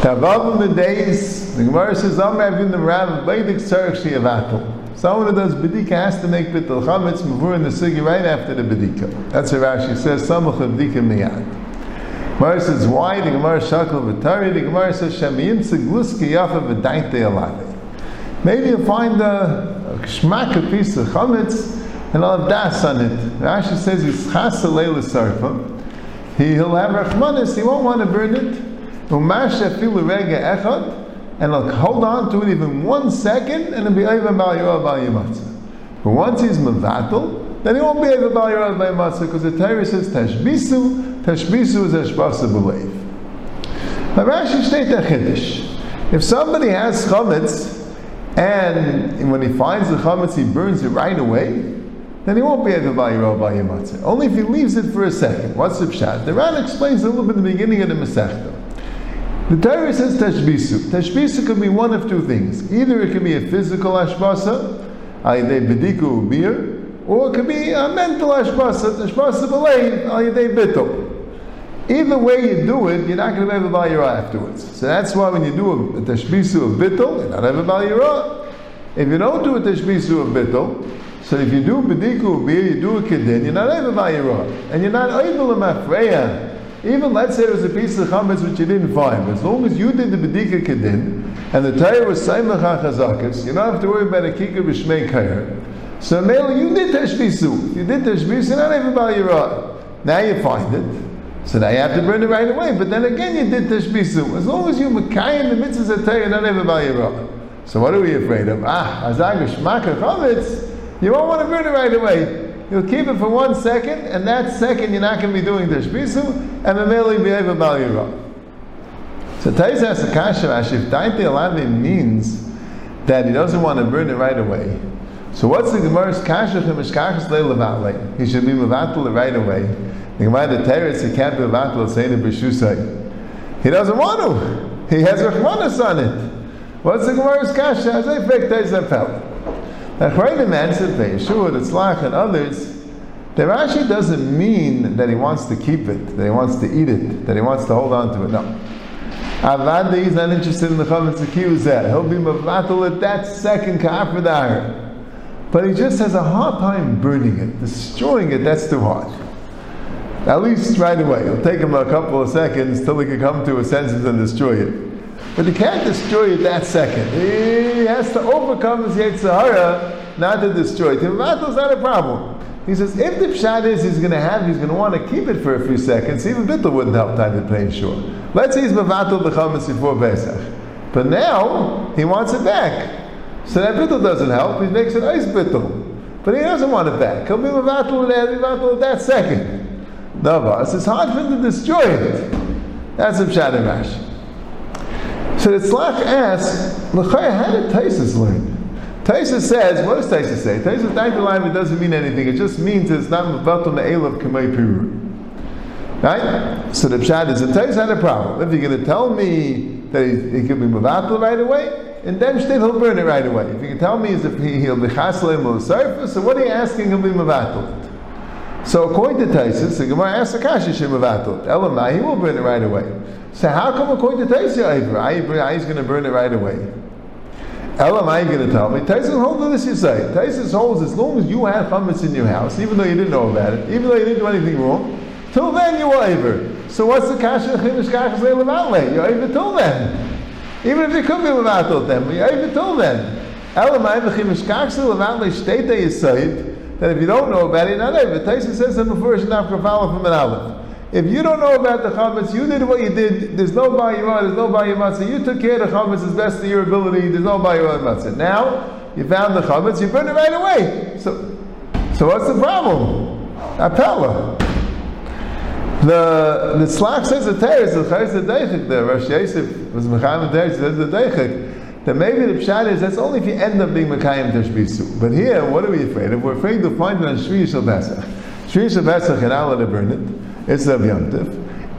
Tavav in the days, the Gemara says, Amr Avin the Rav, Vedic Tzarech Shiavatel. Someone who does Bedika has to make Bittul Chametz Mavur in the Sugi right after the Bedika. That's what Rashi says, Samach Bedika Miyad. Gemara says, why? The Gemara Shakal V'tari, the Gemara says, Shamiyim Tzegluski Yafa V'dainte Alade. Maybe you'll find a, a shmak, a piece of chametz, and I'll have das on it. Rashi says, he's chas leila sarfa. He'll have rachmanis, he won't want to burn it. Umash afilu rega echad, and he'll hold on to it even one second, and it'll be over bal yorah bal. But once he's mevatel, then he won't be over bal yorah bal because the Torah says tashbisu, tashbisu is ashbasa b'leiv. Now Rashi states that chiddush. If somebody has chametz, and when he finds the chametz, he burns it right away, then he won't be able to buy your buy your matzah. Only if he leaves it for a second. What's the pshat? The Ran explains a little bit in the beginning of the Masechta. The Torah says tashbisu. Tashbisu can be one of two things. Either it can be a physical ashbasa, ayidei bediku beer, or it can be a mental ashbasa, ashbasa b'lein, ayidei bitul. Either way you do it, you're not going to to buy your afterwards. So that's why when you do a, a tashbisu of bittul, you're not to buy your If you don't do a tashbisu of bittul, so if you do bediku beer, you do a kedin, you're not buy your And you're not able to mafreya. Even let's say it was a piece of chametz which you didn't find, as long as you did the bedika kedin, and the Torah was saimach chazakas, you don't have to worry about a kikar b'shmei kayer. So Mela, you did tashbisu. You did tashbisu, you're not buy your Now you find it. So now you have to burn it right away. But then again, you did tashbisu. As long as you makayim the mitzvahs of Torah, not ever by your So what are we afraid of? Ah, azag shmaka chametz. You won't want to burn it right away. You'll keep it for one second, and that second you're not going to be doing tashbisu, and the will be able by your So Tais has a kasha if Daite Alavi means that he doesn't want to burn it right away. So what's the Gemara's kasha for mishkachas le'levatle? He should be mevatel right away. The Gemara the Teretz, he can't be mevatel say the b'shusay. He doesn't want to. He has rachmanas on it. What's the Gemara's kasha? As I felt. Now, Chayim answered the Yeshua, the Tzlach, and others, that Rashi doesn't mean that he wants to keep it, that he wants to eat it, that he wants to hold on to it. No. Avada, he's not interested in the chametz that. He'll be mavatal at that second ka'afadar. But he just has a hard time burning it, destroying it, that's too hard. At least right away. It'll take him a couple of seconds till he can come to a senses and destroy it. But he can't destroy it that second. He has to overcome his Yetzirah not to destroy it. Timato is not a problem. He says, if the pshat is he's going to have, he's going to want to keep it for a few seconds, even Bittul wouldn't help time to play sure. Let's say he's Mavatul B'chametz before Pesach. But now, he wants it back. So that Bittul doesn't help, he makes it ice Bittul. But he doesn't want it back. He'll be Mavatul that, that second. Navas, it's hard for him to destroy it. That's a pshat Rashi. So the Tzlach asks, L'chaya, how did Taisus learn? Taisus says, what does Taisus say? Taisus Daitalim, it doesn't mean anything. It just means it's not Mavatul Me'el of Kamei Piru. Right? So the Pshat is, Taisus had a problem, if you're going to tell me that he, can be Mavatul right away, and then state he'll burn it right away. If you can tell me if he, he'll be Chasleim or so what are you asking he'll be Mavatul? So according to Taisus, the Gemara asks Akashi Shemavatul. Elamai, he will burn it right away. So how come according to Taisus, he's going to burn it right away? Elamai going to tell me? Taisus holds this you say. Taisus holds as long as you have chametz in your house, even though you didn't know about it, even though you didn't do anything wrong, till then you were over. So what's the kasha chimish kachas le'lematle? You're over till then. Even if you could be levatul then, you're over till then. Elamai v'chimish kachas that you say that if you don't know about it, not even. Tyson says in the first Naf Kafala from an Aleph. If you don't know about the chametz, you did what you did. There's no bayimah, there's no bayimah. You took care of the chametz as best of your ability. There's no bayimah. Now you found the chametz, you burn it right away. So, so what's the problem? Apella. The the Tzlach says the Teres, the Chayes the Deichik, the Rosh Yosef was Mechayim Teres, the Deichik that maybe the pshat is that's only if you end up being Mekayim Tashbisu. But here, what are we afraid of? We're afraid to find it on Shri Yishal Pesach. Shri Pesach and Allah to burn it. It's of Yom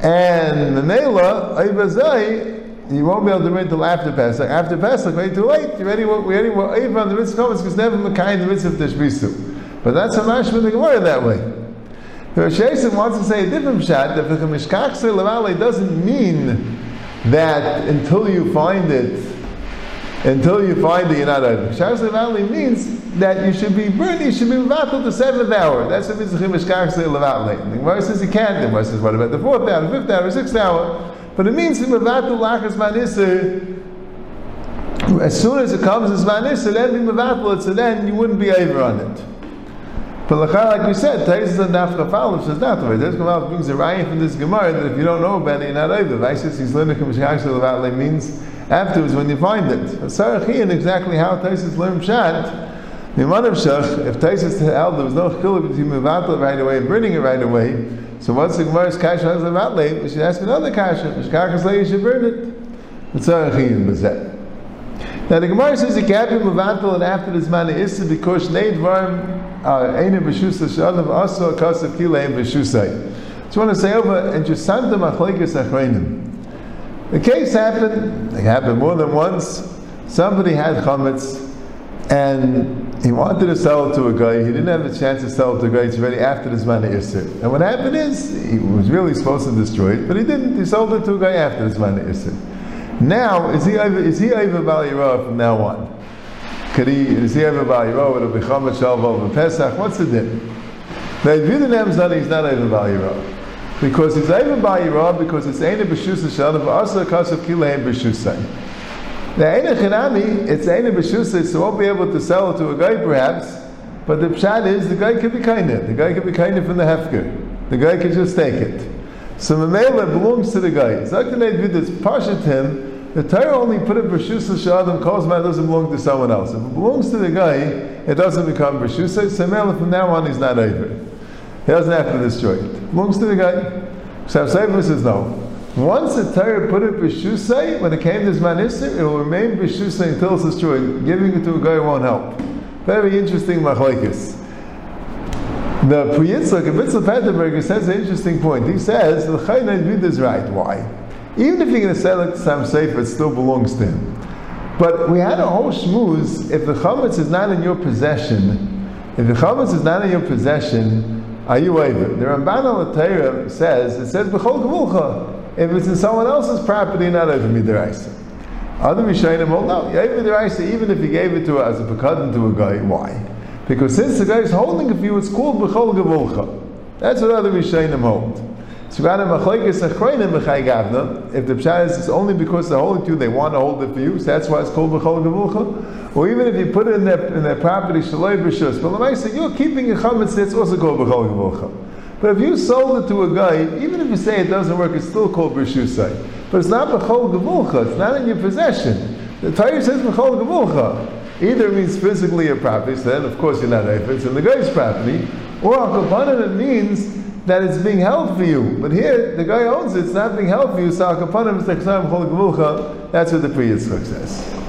And Menela, Ayvazai, you won't be able to burn until after Pesach. After Pesach, way too late. You already, we already were over on the mitzvah because never Mekayim the mitzvah Tashbisu. But that's a mashma the Gemara that way. The Rosh wants to say a different shot that the Mishkach Levale doesn't mean that until you find it, until you find it, you're not over. Mishkach Levale means that you should be burning, you should be mevatel the seventh hour. That's what means Mishkach Levale. The Gemara says you can't. The Gemara says what about the fourth hour, fifth hour, sixth hour? But it means mevatel lachas manisir. As soon as it comes as manisir, then be mevatel it. So then you wouldn't be over on it. But like we said, Taisus and Dafka Falif says not the way. There's Gemara brings a riot from this Gemara that if you don't know about it, you're not over. Vaisis he's learning from means afterwards when you find it. Sarachian exactly how Taisus learned Shat. The of Shach, if Taisus held there was no chiluk between Mevatel right away and burning it right away, so once the Gemara's kasha has Mevatel, we should ask another kasha. Mishkachas should burn it. But Sarachian was that. Now the Gemara says you can't be Mevatel and after this man is because Neid Varm uh, Eine b'shusa shalav aso kasav kileim b'shusay. Just want to say over interesante machlekes achreinim. The case happened. It happened more than once. Somebody had chametz, and he wanted to sell it to a guy. He didn't have a chance to sell it to a guy. It's already after this zman isser. And what happened is he was really supposed to destroy it, but he didn't. He sold it to a guy after the zman isser. Now is he over? Is he over Bali from now on? Could he, is he ever Ba'iro? It'll be Chamet Shalva Pesach. What's the din? The Vidin Zani is not even Ba'iro. Because it's even Ba'iro because it's Eina B'shusa Shalva Asa Kasav Kileim B'shusay. The Eina Chinami, it's Eina B'shusa, so won't be able to sell it to a guy perhaps, but the pshat is the guy could be kind of. The guy could be kind of from the Hefker. The guy could just take it. So Mamela belongs to the guy. Zaktanei Vidin, it's Pashat him, the Torah only put it B'shusa Shadam Kozma doesn't belong to someone else. If it belongs to the guy, it doesn't become B'shusa. Samela from now on he's not over. He doesn't have to destroy it. it belongs to the guy. So Sefer says no. Once the Torah put it B'shusay, when it came to Zmanisir, it will remain B'shusay until it's destroyed. Giving it to a guy won't help. Very interesting machlekes. The Priyitzak, Abitzal Petterberger says an interesting point. He says, the Chayyid this right. Why? Even if you're going to sell it to some safe, it still belongs to him. But we had a whole shmooze. If the chametz is not in your possession, if the chametz is not in your possession, are you able? The Ramban al says it says b'chol gevulcha. If it's in someone else's property, not over midraisa. Other Rishayim hold no. Midraisa, even if you gave it to as a pekadon to a guy, why? Because since the guy is holding it for it's called b'chol gevulcha. That's what other Rishayim hold. If the pshat is only because they're holding to you, they want to hold it for you, so that's why it's called b'chol gevulcha. Or even if you put it in their, in their property, shaloi b'shus, but say you're keeping a chametz, it's also called b'chol gevulcha. But if you sold it to a guy, even if you say it doesn't work, it's still called b'shusai. But it's not b'chol gevulcha, it's not in your possession. The Torah says b'chol gevulcha. Either it means physically your property, so then of course you're not if it's in the guy's property, or al it means that it's being held for you. But here, the guy owns it, it's not being held for you, so that's what the Pri says.